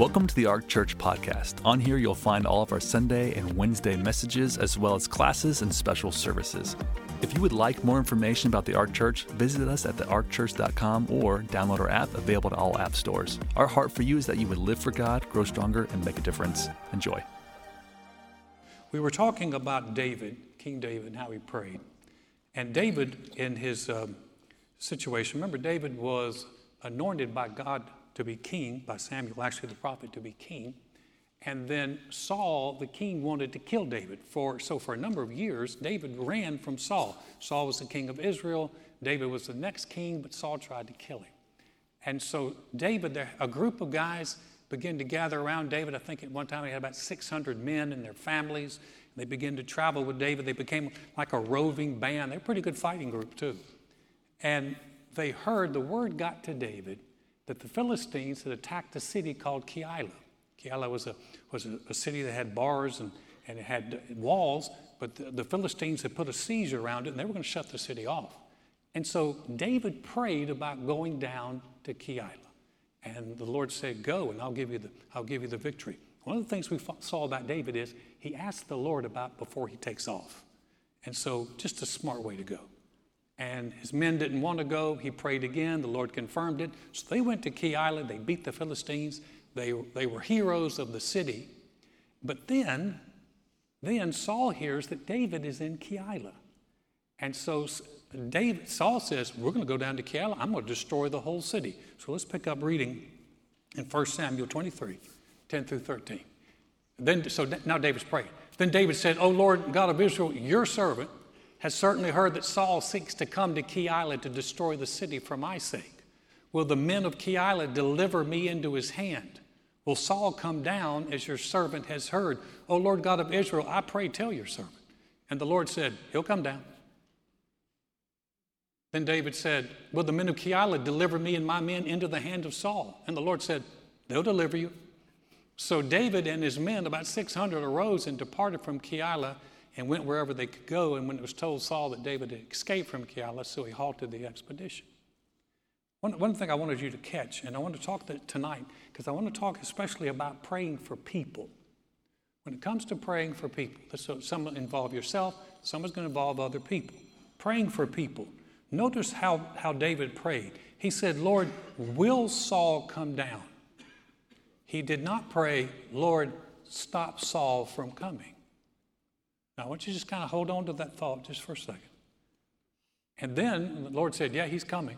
Welcome to the Ark Church podcast. On here, you'll find all of our Sunday and Wednesday messages, as well as classes and special services. If you would like more information about the Ark Church, visit us at thearkchurch.com or download our app available to all app stores. Our heart for you is that you would live for God, grow stronger, and make a difference. Enjoy. We were talking about David, King David, and how he prayed. And David, in his um, situation, remember, David was anointed by God to be king, by Samuel, actually the prophet, to be king. And then Saul, the king, wanted to kill David. For, so for a number of years, David ran from Saul. Saul was the king of Israel. David was the next king, but Saul tried to kill him. And so David, a group of guys began to gather around David. I think at one time he had about 600 men and their families. They began to travel with David. They became like a roving band. They're a pretty good fighting group, too. And they heard the word got to David that the Philistines had attacked a city called Keilah. Keilah was a, was a, a city that had bars and, and it had walls, but the, the Philistines had put a siege around it and they were going to shut the city off. And so David prayed about going down to Keilah. And the Lord said, Go, and I'll give you the, I'll give you the victory. One of the things we saw about David is he asked the Lord about before he takes off. And so, just a smart way to go. And his men didn't want to go. He prayed again. The Lord confirmed it. So they went to Keilah. They beat the Philistines. They, they were heroes of the city. But then, then Saul hears that David is in Keilah. And so David, Saul says, We're going to go down to Keilah. I'm going to destroy the whole city. So let's pick up reading in 1 Samuel 23, 10 through 13. Then, so now David's praying. Then David said, O Lord God of Israel, your servant has certainly heard that Saul seeks to come to Keilah to destroy the city for my sake. Will the men of Keilah deliver me into his hand? Will Saul come down as your servant has heard? O Lord God of Israel, I pray, tell your servant. And the Lord said, He'll come down. Then David said, Will the men of Keilah deliver me and my men into the hand of Saul? And the Lord said, They'll deliver you. So David and his men, about 600, arose and departed from Keilah and went wherever they could go. And when it was told Saul that David had escaped from Keilah, so he halted the expedition. One, one thing I wanted you to catch, and I want to talk to, tonight, because I want to talk especially about praying for people. When it comes to praying for people, so some involve yourself, some is going to involve other people. Praying for people. Notice how, how David prayed. He said, Lord, will Saul come down? He did not pray, Lord, stop Saul from coming. Now, I want you to just kind of hold on to that thought just for a second. And then the Lord said, Yeah, he's coming.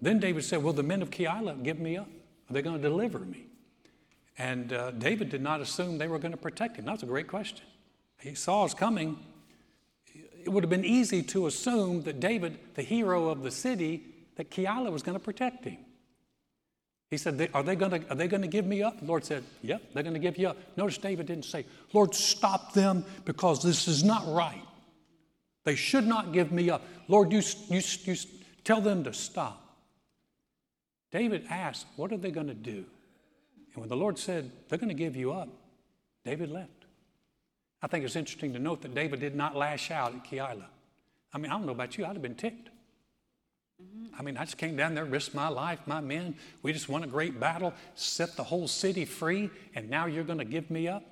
Then David said, Will the men of Keilah give me up? Are they going to deliver me? And uh, David did not assume they were going to protect him. That's a great question. He saw us coming. It would have been easy to assume that David, the hero of the city, that Keilah was going to protect him. He said, Are they are they going to give me up? The Lord said, Yep, they're going to give you up. Notice David didn't say, Lord, stop them because this is not right. They should not give me up. Lord, you, you, you tell them to stop. David asked, What are they going to do? And when the Lord said, They're going to give you up, David left. I think it's interesting to note that David did not lash out at Keilah. I mean, I don't know about you, I'd have been ticked. I mean, I just came down there, risked my life, my men. We just won a great battle, set the whole city free, and now you're going to give me up?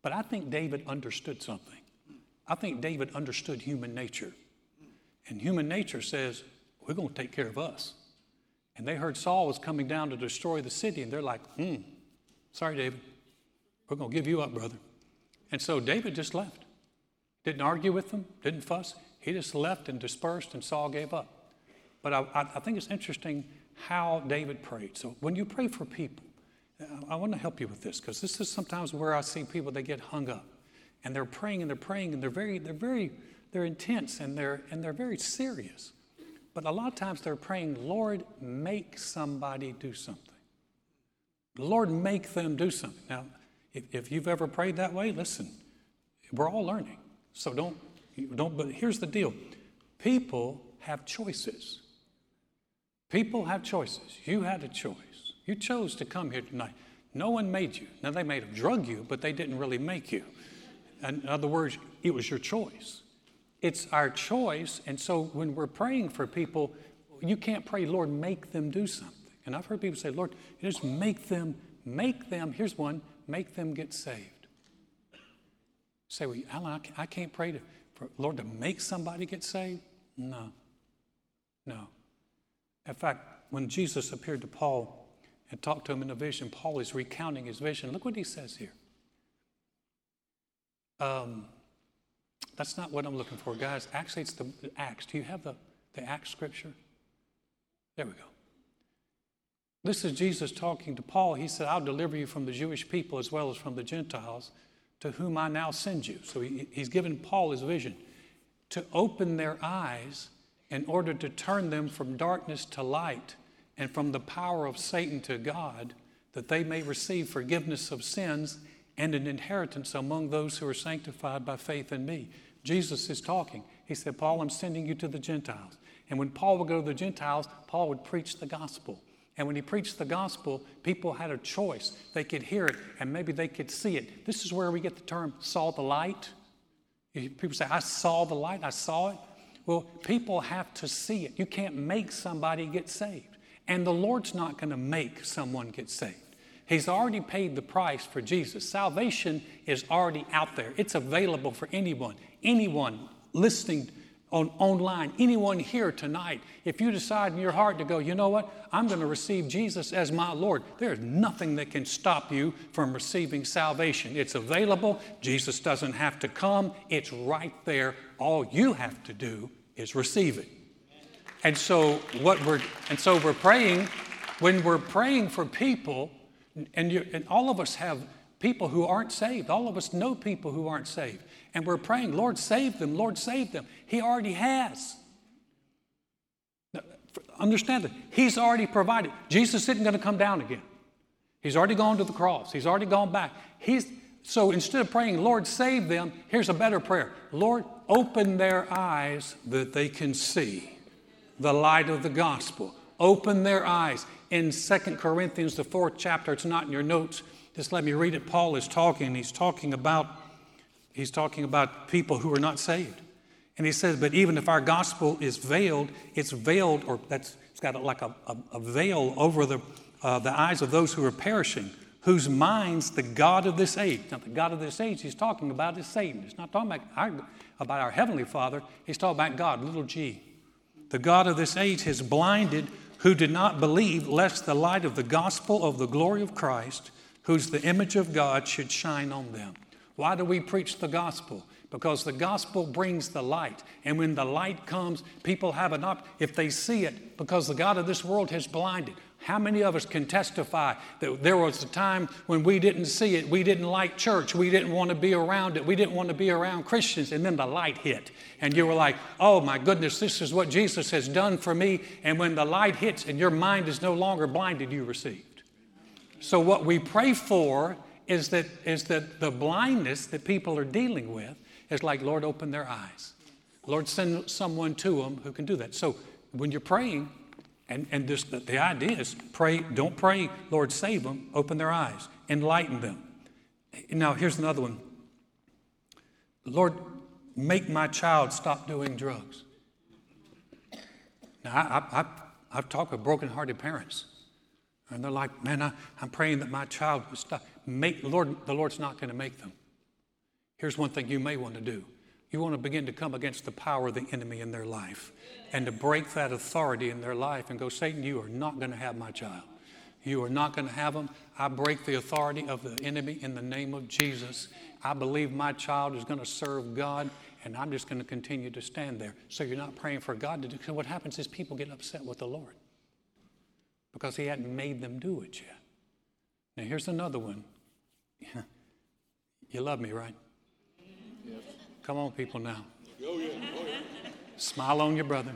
But I think David understood something. I think David understood human nature. And human nature says, we're going to take care of us. And they heard Saul was coming down to destroy the city, and they're like, hmm, sorry, David. We're going to give you up, brother. And so David just left. Didn't argue with them, didn't fuss. He just left and dispersed, and Saul gave up. But I, I think it's interesting how David prayed. So when you pray for people, I want to help you with this because this is sometimes where I see people they get hung up, and they're praying and they're praying and they're very they're very they're intense and they're and they're very serious. But a lot of times they're praying, Lord, make somebody do something. Lord, make them do something. Now, if, if you've ever prayed that way, listen, we're all learning. So don't don't. But here's the deal: people have choices. People have choices. You had a choice. You chose to come here tonight. No one made you. Now, they may have drug you, but they didn't really make you. In other words, it was your choice. It's our choice. And so when we're praying for people, you can't pray, Lord, make them do something. And I've heard people say, Lord, just make them make them, here's one, make them get saved. Say, well, Alan, I can't pray to, for Lord to make somebody get saved. No, no. In fact, when Jesus appeared to Paul and talked to him in a vision, Paul is recounting his vision. Look what he says here. Um, that's not what I'm looking for, guys. Actually, it's the Acts. Do you have the, the Acts scripture? There we go. This is Jesus talking to Paul. He said, I'll deliver you from the Jewish people as well as from the Gentiles, to whom I now send you. So he, he's given Paul his vision to open their eyes in order to turn them from darkness to light and from the power of Satan to God, that they may receive forgiveness of sins and an inheritance among those who are sanctified by faith in me. Jesus is talking. He said, Paul, I'm sending you to the Gentiles. And when Paul would go to the Gentiles, Paul would preach the gospel. And when he preached the gospel, people had a choice. They could hear it and maybe they could see it. This is where we get the term saw the light. People say, I saw the light, I saw it. Well, people have to see it. You can't make somebody get saved. And the Lord's not going to make someone get saved. He's already paid the price for Jesus. Salvation is already out there, it's available for anyone. Anyone listening on, online, anyone here tonight, if you decide in your heart to go, you know what, I'm going to receive Jesus as my Lord, there's nothing that can stop you from receiving salvation. It's available. Jesus doesn't have to come, it's right there. All you have to do is receive it. And so what we're and so we're praying when we're praying for people, and, you, and all of us have people who aren't saved. All of us know people who aren't saved. And we're praying, Lord, save them, Lord, save them. He already has. Understand that. He's already provided. Jesus isn't going to come down again. He's already gone to the cross, He's already gone back. He's, so instead of praying, Lord, save them, here's a better prayer Lord, open their eyes that they can see the light of the gospel. Open their eyes. In Second Corinthians, the fourth chapter, it's not in your notes. Just let me read it. Paul is talking. He's talking about he's talking about people who are not saved. And he says, but even if our gospel is veiled, it's veiled, or that's it's got like a, a, a veil over the, uh, the eyes of those who are perishing, whose minds the God of this age. Now, the God of this age he's talking about is Satan. He's not talking about our, about our Heavenly Father, he's talking about God, little g. The God of this age has blinded who did not believe, lest the light of the gospel of the glory of Christ, who's the image of God, should shine on them. Why do we preach the gospel? Because the gospel brings the light. And when the light comes, people have an up if they see it, because the God of this world has blinded. How many of us can testify that there was a time when we didn't see it, we didn't like church, we didn't want to be around it, we didn't want to be around Christians, and then the light hit. And you were like, oh my goodness, this is what Jesus has done for me. And when the light hits and your mind is no longer blinded, you received. So, what we pray for is that, is that the blindness that people are dealing with is like, Lord, open their eyes. Lord, send someone to them who can do that. So when you're praying, and, and this, the, the idea is pray, don't pray, Lord, save them, open their eyes, enlighten them. Now, here's another one Lord, make my child stop doing drugs. Now, I, I, I've talked with broken-hearted parents, and they're like, man, I, I'm praying that my child would stop. Make, Lord, the Lord's not going to make them. Here's one thing you may want to do. You want to begin to come against the power of the enemy in their life and to break that authority in their life and go, Satan, you are not going to have my child. You are not going to have them. I break the authority of the enemy in the name of Jesus. I believe my child is going to serve God, and I'm just going to continue to stand there. So you're not praying for God to do. Because what happens is people get upset with the Lord because He hadn't made them do it yet. Now, here's another one. you love me, right? Come on, people, now. Oh, yeah. Oh, yeah. Smile on your brother.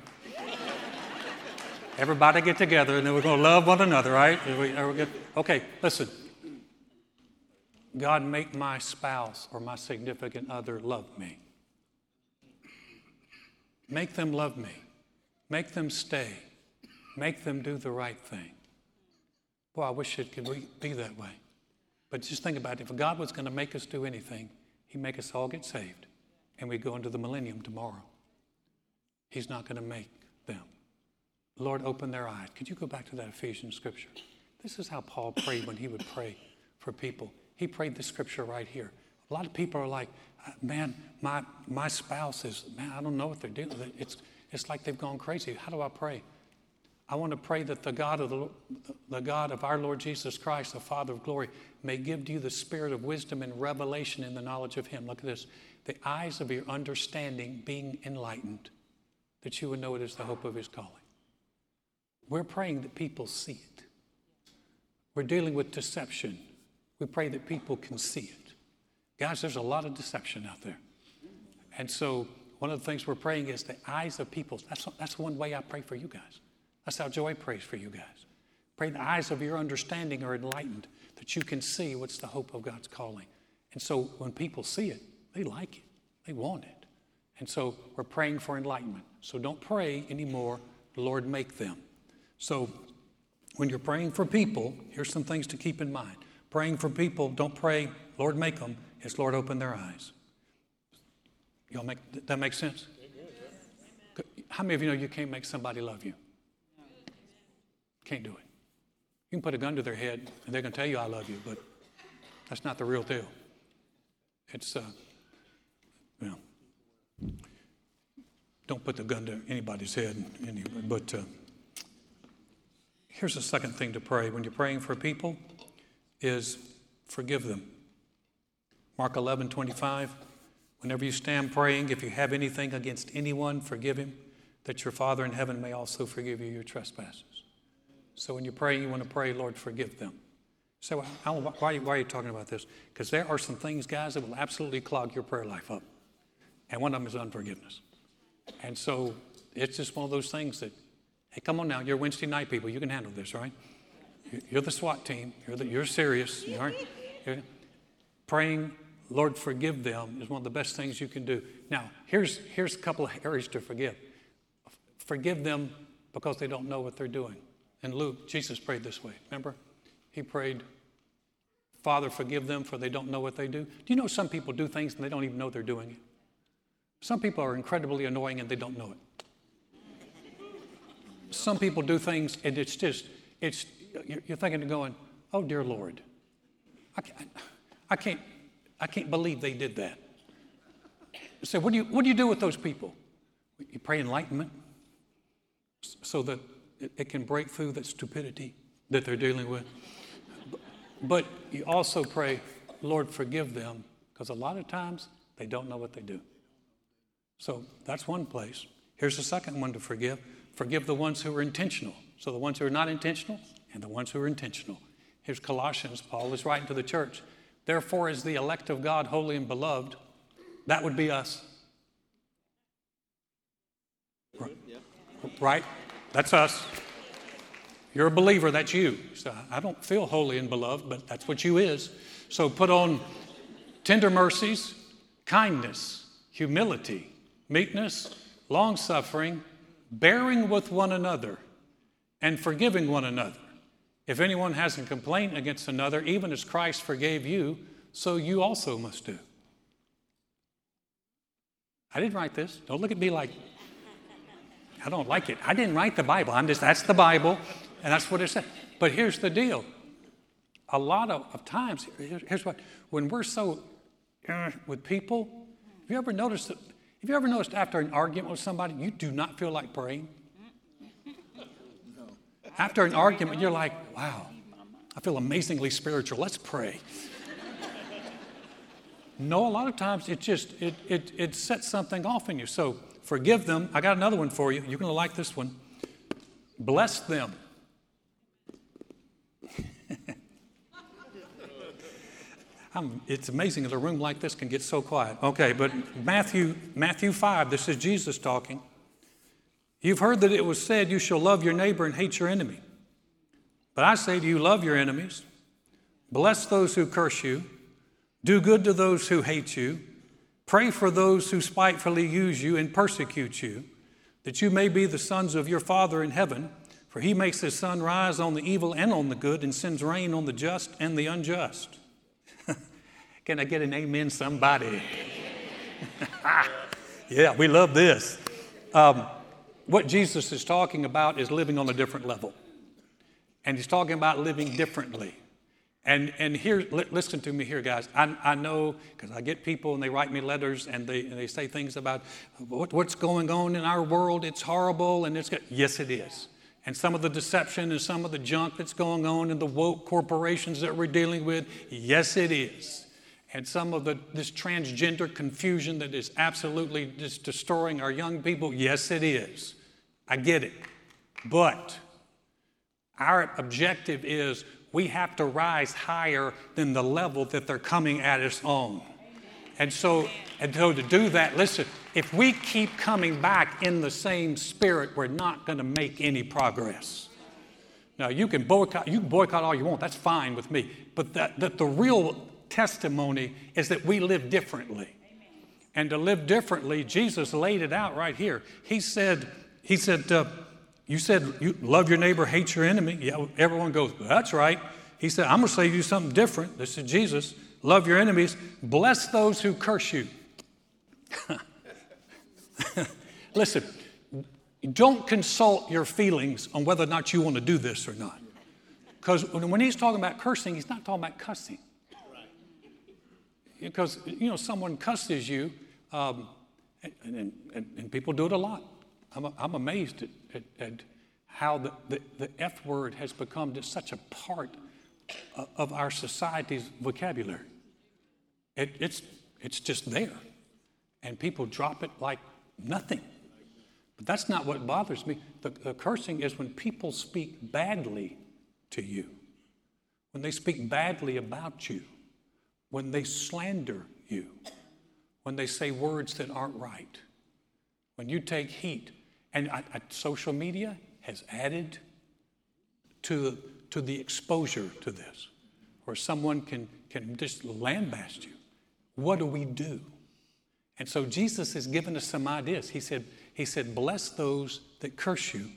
Everybody get together, and then we're going to love one another, right? We, okay, listen. God, make my spouse or my significant other love me. Make them love me. Make them stay. Make them do the right thing. Boy, I wish it could be that way. But just think about it. If God was going to make us do anything, He'd make us all get saved, and we'd go into the millennium tomorrow. He's not going to make them. Lord, open their eyes. Could you go back to that Ephesians scripture? This is how Paul prayed when he would pray for people. He prayed the scripture right here. A lot of people are like, uh, man, my, my spouse is, man, I don't know what they're doing. It's, it's like they've gone crazy. How do I pray? I want to pray that the God of the, the God of our Lord Jesus Christ, the Father of glory, may give to you the spirit of wisdom and revelation in the knowledge of Him. Look at this. The eyes of your understanding being enlightened, that you would know it is the hope of His calling. We're praying that people see it. We're dealing with deception. We pray that people can see it. Guys, there's a lot of deception out there. And so, one of the things we're praying is the eyes of people. That's, that's one way I pray for you guys. That's how Joy prays for you guys. Pray the eyes of your understanding are enlightened, that you can see what's the hope of God's calling. And so, when people see it, they like it, they want it. And so, we're praying for enlightenment. So, don't pray anymore, Lord, make them. So, when you're praying for people, here's some things to keep in mind. Praying for people, don't pray, Lord, make them. It's Lord, open their eyes. Y'all make that make sense? How many of you know you can't make somebody love you? Can't do it. You can put a gun to their head and they're going to tell you I love you, but that's not the real deal. It's, uh, know, don't put the gun to anybody's head, anyway, but. Uh, Here's the second thing to pray when you're praying for people is forgive them. Mark 11, 25. Whenever you stand praying, if you have anything against anyone, forgive him, that your Father in heaven may also forgive you your trespasses. So when you pray, you want to pray, Lord, forgive them. So why, why are you talking about this? Because there are some things, guys, that will absolutely clog your prayer life up. And one of them is unforgiveness. And so it's just one of those things that Hey, come on now. You're Wednesday night people. You can handle this, right? You're the SWAT team. You're, the, you're serious. You aren't, you're, praying, Lord, forgive them is one of the best things you can do. Now, here's, here's a couple of areas to forgive. Forgive them because they don't know what they're doing. In Luke, Jesus prayed this way. Remember? He prayed, Father, forgive them for they don't know what they do. Do you know some people do things and they don't even know they're doing it? Some people are incredibly annoying and they don't know it some people do things and it's just, it's, you're thinking of going, oh dear Lord, I can't, I can't, I can't believe they did that. So what do you, what do you do with those people? You pray enlightenment so that it can break through that stupidity that they're dealing with. But you also pray, Lord, forgive them, because a lot of times they don't know what they do. So that's one place. Here's the second one to forgive Forgive the ones who are intentional. So the ones who are not intentional and the ones who are intentional. Here's Colossians. Paul is writing to the church. Therefore, as the elect of God, holy and beloved, that would be us. Right? That's us. You're a believer, that's you. So I don't feel holy and beloved, but that's what you is. So put on tender mercies, kindness, humility, meekness, long suffering, bearing with one another and forgiving one another. If anyone has a complaint against another, even as Christ forgave you, so you also must do. I didn't write this. Don't look at me like I don't like it. I didn't write the Bible. I'm just that's the Bible, and that's what it said. But here's the deal. A lot of, of times, here's what when we're so uh, with people, have you ever noticed that have you ever noticed after an argument with somebody, you do not feel like praying? After an argument, you're like, wow, I feel amazingly spiritual. Let's pray. no, a lot of times it just it, it it sets something off in you. So forgive them. I got another one for you. You're gonna like this one. Bless them. I'm, it's amazing that a room like this can get so quiet. Okay, but Matthew, Matthew 5, this is Jesus talking. You've heard that it was said, You shall love your neighbor and hate your enemy. But I say to you, love your enemies, bless those who curse you, do good to those who hate you, pray for those who spitefully use you and persecute you, that you may be the sons of your Father in heaven. For he makes his sun rise on the evil and on the good, and sends rain on the just and the unjust. Can I get an amen, somebody? yeah, we love this. Um, what Jesus is talking about is living on a different level. And he's talking about living differently. And, and here, listen to me here, guys. I, I know because I get people and they write me letters and they, and they say things about what, what's going on in our world. It's horrible and it's. Yes, it is. And some of the deception and some of the junk that's going on in the woke corporations that we're dealing with. Yes, it is. And some of the, this transgender confusion that is absolutely just destroying our young people. Yes, it is. I get it. But our objective is we have to rise higher than the level that they're coming at us on. And so, and so to do that, listen, if we keep coming back in the same spirit, we're not going to make any progress. Now, you can boycott, you can boycott all you want, that's fine with me. But that, that the real testimony is that we live differently. And to live differently, Jesus laid it out right here. He said, He said, uh, you said you love your neighbor, hate your enemy. Yeah, everyone goes, that's right. He said, I'm going to say you something different. This is Jesus. Love your enemies. Bless those who curse you. Listen, don't consult your feelings on whether or not you want to do this or not. Because when he's talking about cursing, he's not talking about cussing. Because, you know, someone cusses you, um, and, and, and, people do it a lot. I'm, I'm amazed at, at, at how the, the, the, F word has become just such a part of our society's vocabulary. It, it's, it's just there. And people drop it like nothing. But that's not what bothers me. The, the cursing is when people speak badly to you, when they speak badly about you, when they slander you, when they say words that aren't right, when you take heat and I, I, social media has added to, to the exposure to this, where someone can, can just lambast you. What do we do? And so Jesus has given us some ideas. He said, he said, bless those that curse you.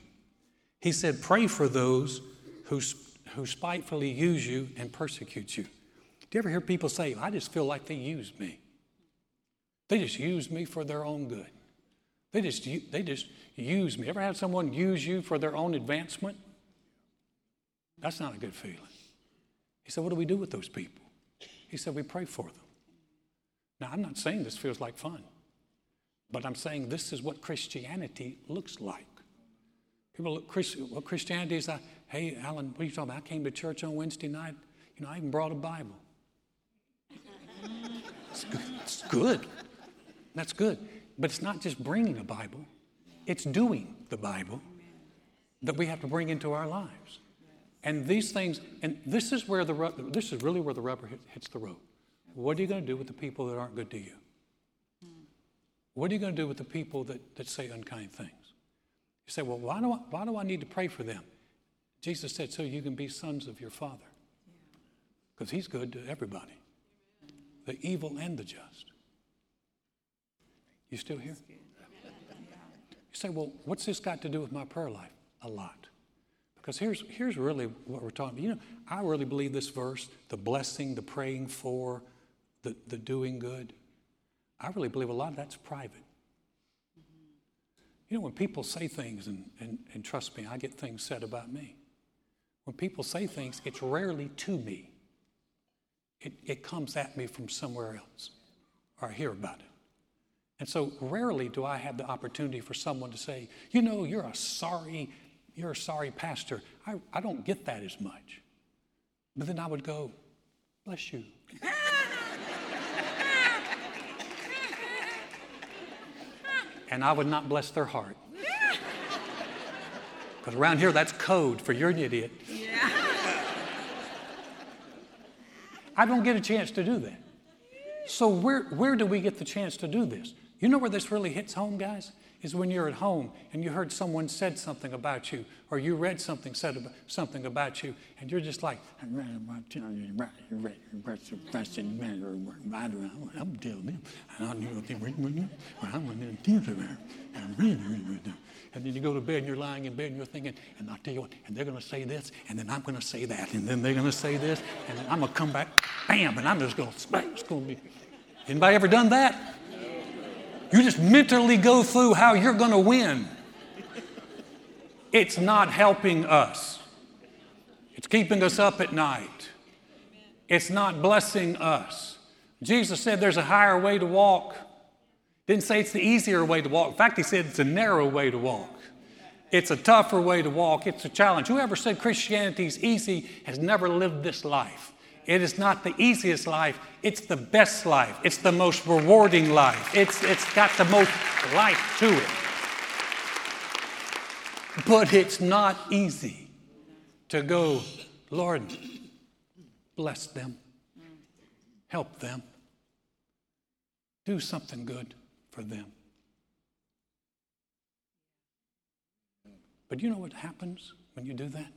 He said, pray for those who, who spitefully use you and persecute you. Do you ever hear people say, I just feel like they use me? They just use me for their own good. They just, they just use me. Ever had someone use you for their own advancement? That's not a good feeling. He said, What do we do with those people? He said, We pray for them. Now, I'm not saying this feels like fun, but I'm saying this is what Christianity looks like. People look, well, Christianity is, uh, hey, Alan, what are you talking about? I came to church on Wednesday night. You know, I even brought a Bible. It's good. It's good. That's good. But it's not just bringing a Bible, it's doing the Bible that we have to bring into our lives. And these things, and this is where the this is really where the rubber hits the road. What are you going to do with the people that aren't good to you? What are you going to do with the people that, that say unkind things? You say, well, why do, I, why do I need to pray for them? Jesus said, so you can be sons of your Father. Because He's good to everybody, the evil and the just. You still here? You say, well, what's this got to do with my prayer life? A lot. Because here's, here's really what we're talking about. You know, I really believe this verse the blessing, the praying for, the, the doing good. I really believe a lot of that's private. You know, when people say things, and, and, and trust me, I get things said about me. When people say things, it's rarely to me, it, it comes at me from somewhere else, or I hear about it. And so rarely do I have the opportunity for someone to say, you know, you're a sorry, you're a sorry pastor. I, I don't get that as much. But then I would go, bless you. and I would not bless their heart. Because around here, that's code for you're an idiot. Yeah. I don't get a chance to do that. So, where, where do we get the chance to do this? You know where this really hits home, guys? Is when you're at home and you heard someone said something about you, or you read something said about, something about you, and you're just like, I'm telling them. And then you go to bed and you're lying in bed and you're thinking, and I'll tell you what, and they're going to say this, and then I'm going to say that, and then they're going to say this, and then I'm going to come back, bam, and I'm just going to, it's going to be. Anybody ever done that? You just mentally go through how you're going to win. It's not helping us. It's keeping us up at night. It's not blessing us. Jesus said there's a higher way to walk. Didn't say it's the easier way to walk. In fact, he said it's a narrow way to walk. It's a tougher way to walk. It's a challenge. Whoever said Christianity is easy has never lived this life. It is not the easiest life, it's the best life. It's the most rewarding life. It's, it's got the most life to it. But it's not easy to go, Lord, bless them, help them, do something good for them. But you know what happens when you do that?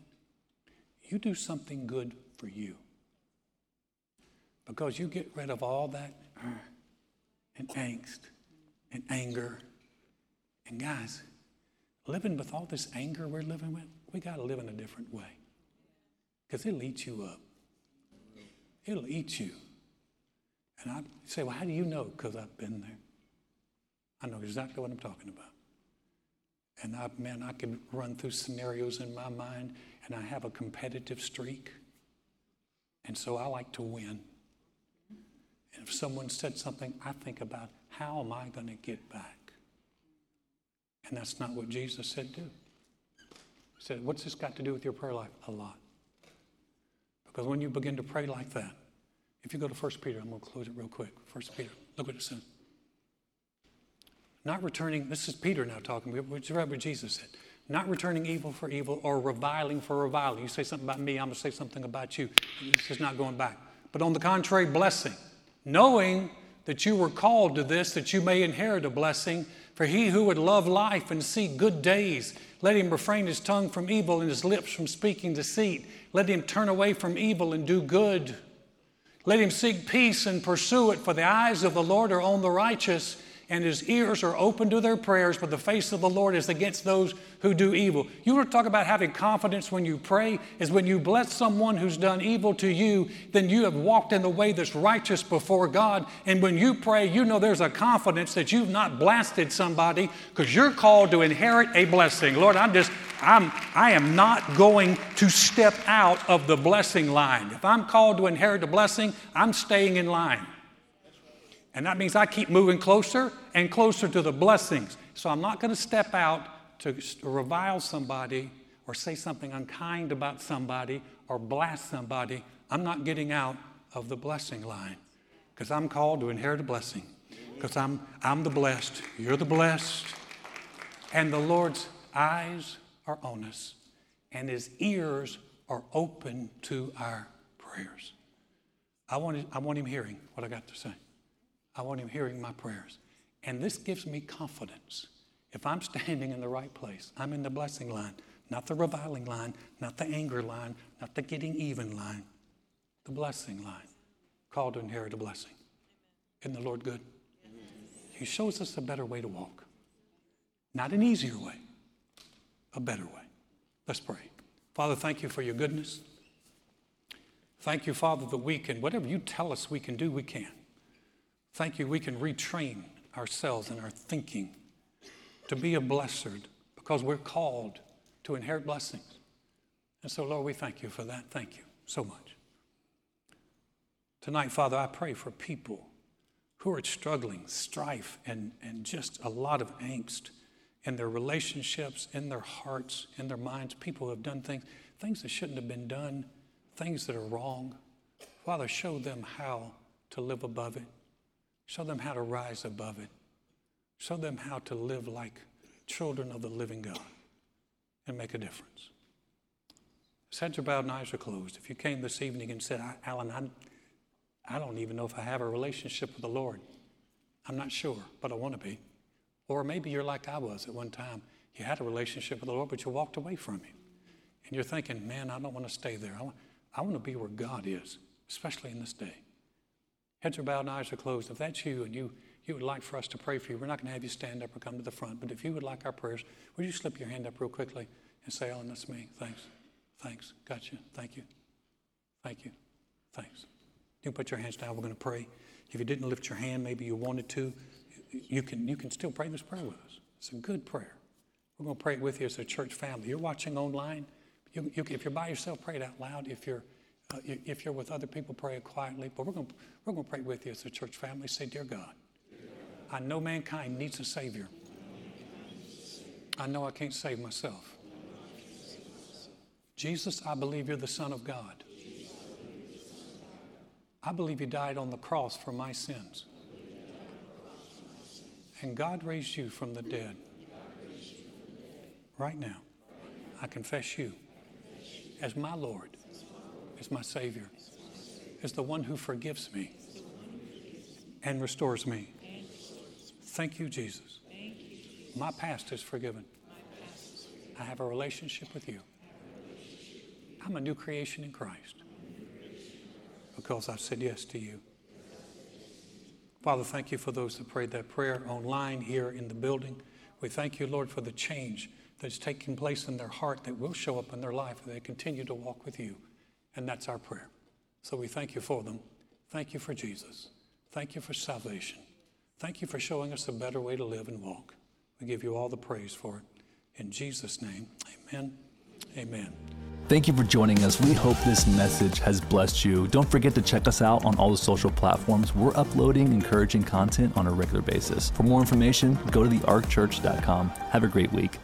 You do something good for you. Because you get rid of all that uh, and angst and anger. And guys, living with all this anger we're living with, we got to live in a different way. Because it'll eat you up. It'll eat you. And I say, well, how do you know? Because I've been there. I know exactly what I'm talking about. And I, man, I can run through scenarios in my mind, and I have a competitive streak. And so I like to win. And if someone said something, I think about how am I going to get back? And that's not what Jesus said do. He said, What's this got to do with your prayer life? A lot. Because when you begin to pray like that, if you go to 1 Peter, I'm going to close it real quick. 1 Peter, look what it says. Not returning, this is Peter now talking, which is what Jesus said. Not returning evil for evil or reviling for reviling. You say something about me, I'm going to say something about you. This is not going back. But on the contrary, blessing, knowing that you were called to this, that you may inherit a blessing. For he who would love life and see good days, let him refrain his tongue from evil and his lips from speaking deceit. Let him turn away from evil and do good. Let him seek peace and pursue it, for the eyes of the Lord are on the righteous and his ears are open to their prayers, but the face of the Lord is against those who do evil. You want to talk about having confidence when you pray, is when you bless someone who's done evil to you, then you have walked in the way that's righteous before God. And when you pray, you know there's a confidence that you've not blasted somebody because you're called to inherit a blessing. Lord, I'm just, I'm, I am not going to step out of the blessing line. If I'm called to inherit a blessing, I'm staying in line. And that means I keep moving closer and closer to the blessings. So I'm not going to step out to revile somebody or say something unkind about somebody or blast somebody. I'm not getting out of the blessing line because I'm called to inherit a blessing. Because I'm, I'm the blessed, you're the blessed, and the Lord's eyes are on us, and his ears are open to our prayers. I want, I want him hearing what I got to say. I want Him hearing my prayers. And this gives me confidence. If I'm standing in the right place, I'm in the blessing line, not the reviling line, not the anger line, not the getting even line, the blessing line, called to inherit a blessing. Isn't the Lord good? He shows us a better way to walk. Not an easier way, a better way. Let's pray. Father, thank you for your goodness. Thank you, Father, that we can, whatever you tell us we can do, we can. Thank you, we can retrain ourselves and our thinking to be a blesser because we're called to inherit blessings. And so, Lord, we thank you for that. Thank you so much. Tonight, Father, I pray for people who are struggling, strife, and, and just a lot of angst in their relationships, in their hearts, in their minds. People who have done things, things that shouldn't have been done, things that are wrong. Father, show them how to live above it. Show them how to rise above it. Show them how to live like children of the living God and make a difference. Heads are bowed and eyes are closed, if you came this evening and said, Alan, I, I don't even know if I have a relationship with the Lord, I'm not sure, but I want to be. Or maybe you're like I was at one time. You had a relationship with the Lord, but you walked away from Him. And you're thinking, man, I don't want to stay there. I want, I want to be where God is, especially in this day. Heads are bowed and eyes are closed. If that's you and you, you would like for us to pray for you, we're not going to have you stand up or come to the front. But if you would like our prayers, would you slip your hand up real quickly and say, oh, Alan, that's me. Thanks. Thanks. Gotcha. Thank you. Thank you. Thanks. You put your hands down. We're going to pray. If you didn't lift your hand, maybe you wanted to, you can, you can still pray this prayer with us. It's a good prayer. We're going to pray it with you as a church family. You're watching online You, you, if you're by yourself, pray it out loud. If you're, uh, if you're with other people, pray quietly. But we're going we're to pray with you as a church family. Say, Dear God, I know mankind needs a Savior. I know I can't save myself. Jesus, I believe you're the Son of God. I believe you died on the cross for my sins. And God raised you from the dead. Right now, I confess you as my Lord, as my Savior, is the one who forgives me and restores me. Thank you, Jesus. My past is forgiven. I have a relationship with you. I'm a new creation in Christ because I've said yes to you. Father, thank you for those that prayed that prayer online here in the building. We thank you, Lord, for the change that's taking place in their heart that will show up in their life as they continue to walk with you. And that's our prayer. So we thank you for them. Thank you for Jesus. Thank you for salvation. Thank you for showing us a better way to live and walk. We give you all the praise for it. In Jesus' name, amen. Amen. Thank you for joining us. We hope this message has blessed you. Don't forget to check us out on all the social platforms. We're uploading encouraging content on a regular basis. For more information, go to thearkchurch.com. Have a great week.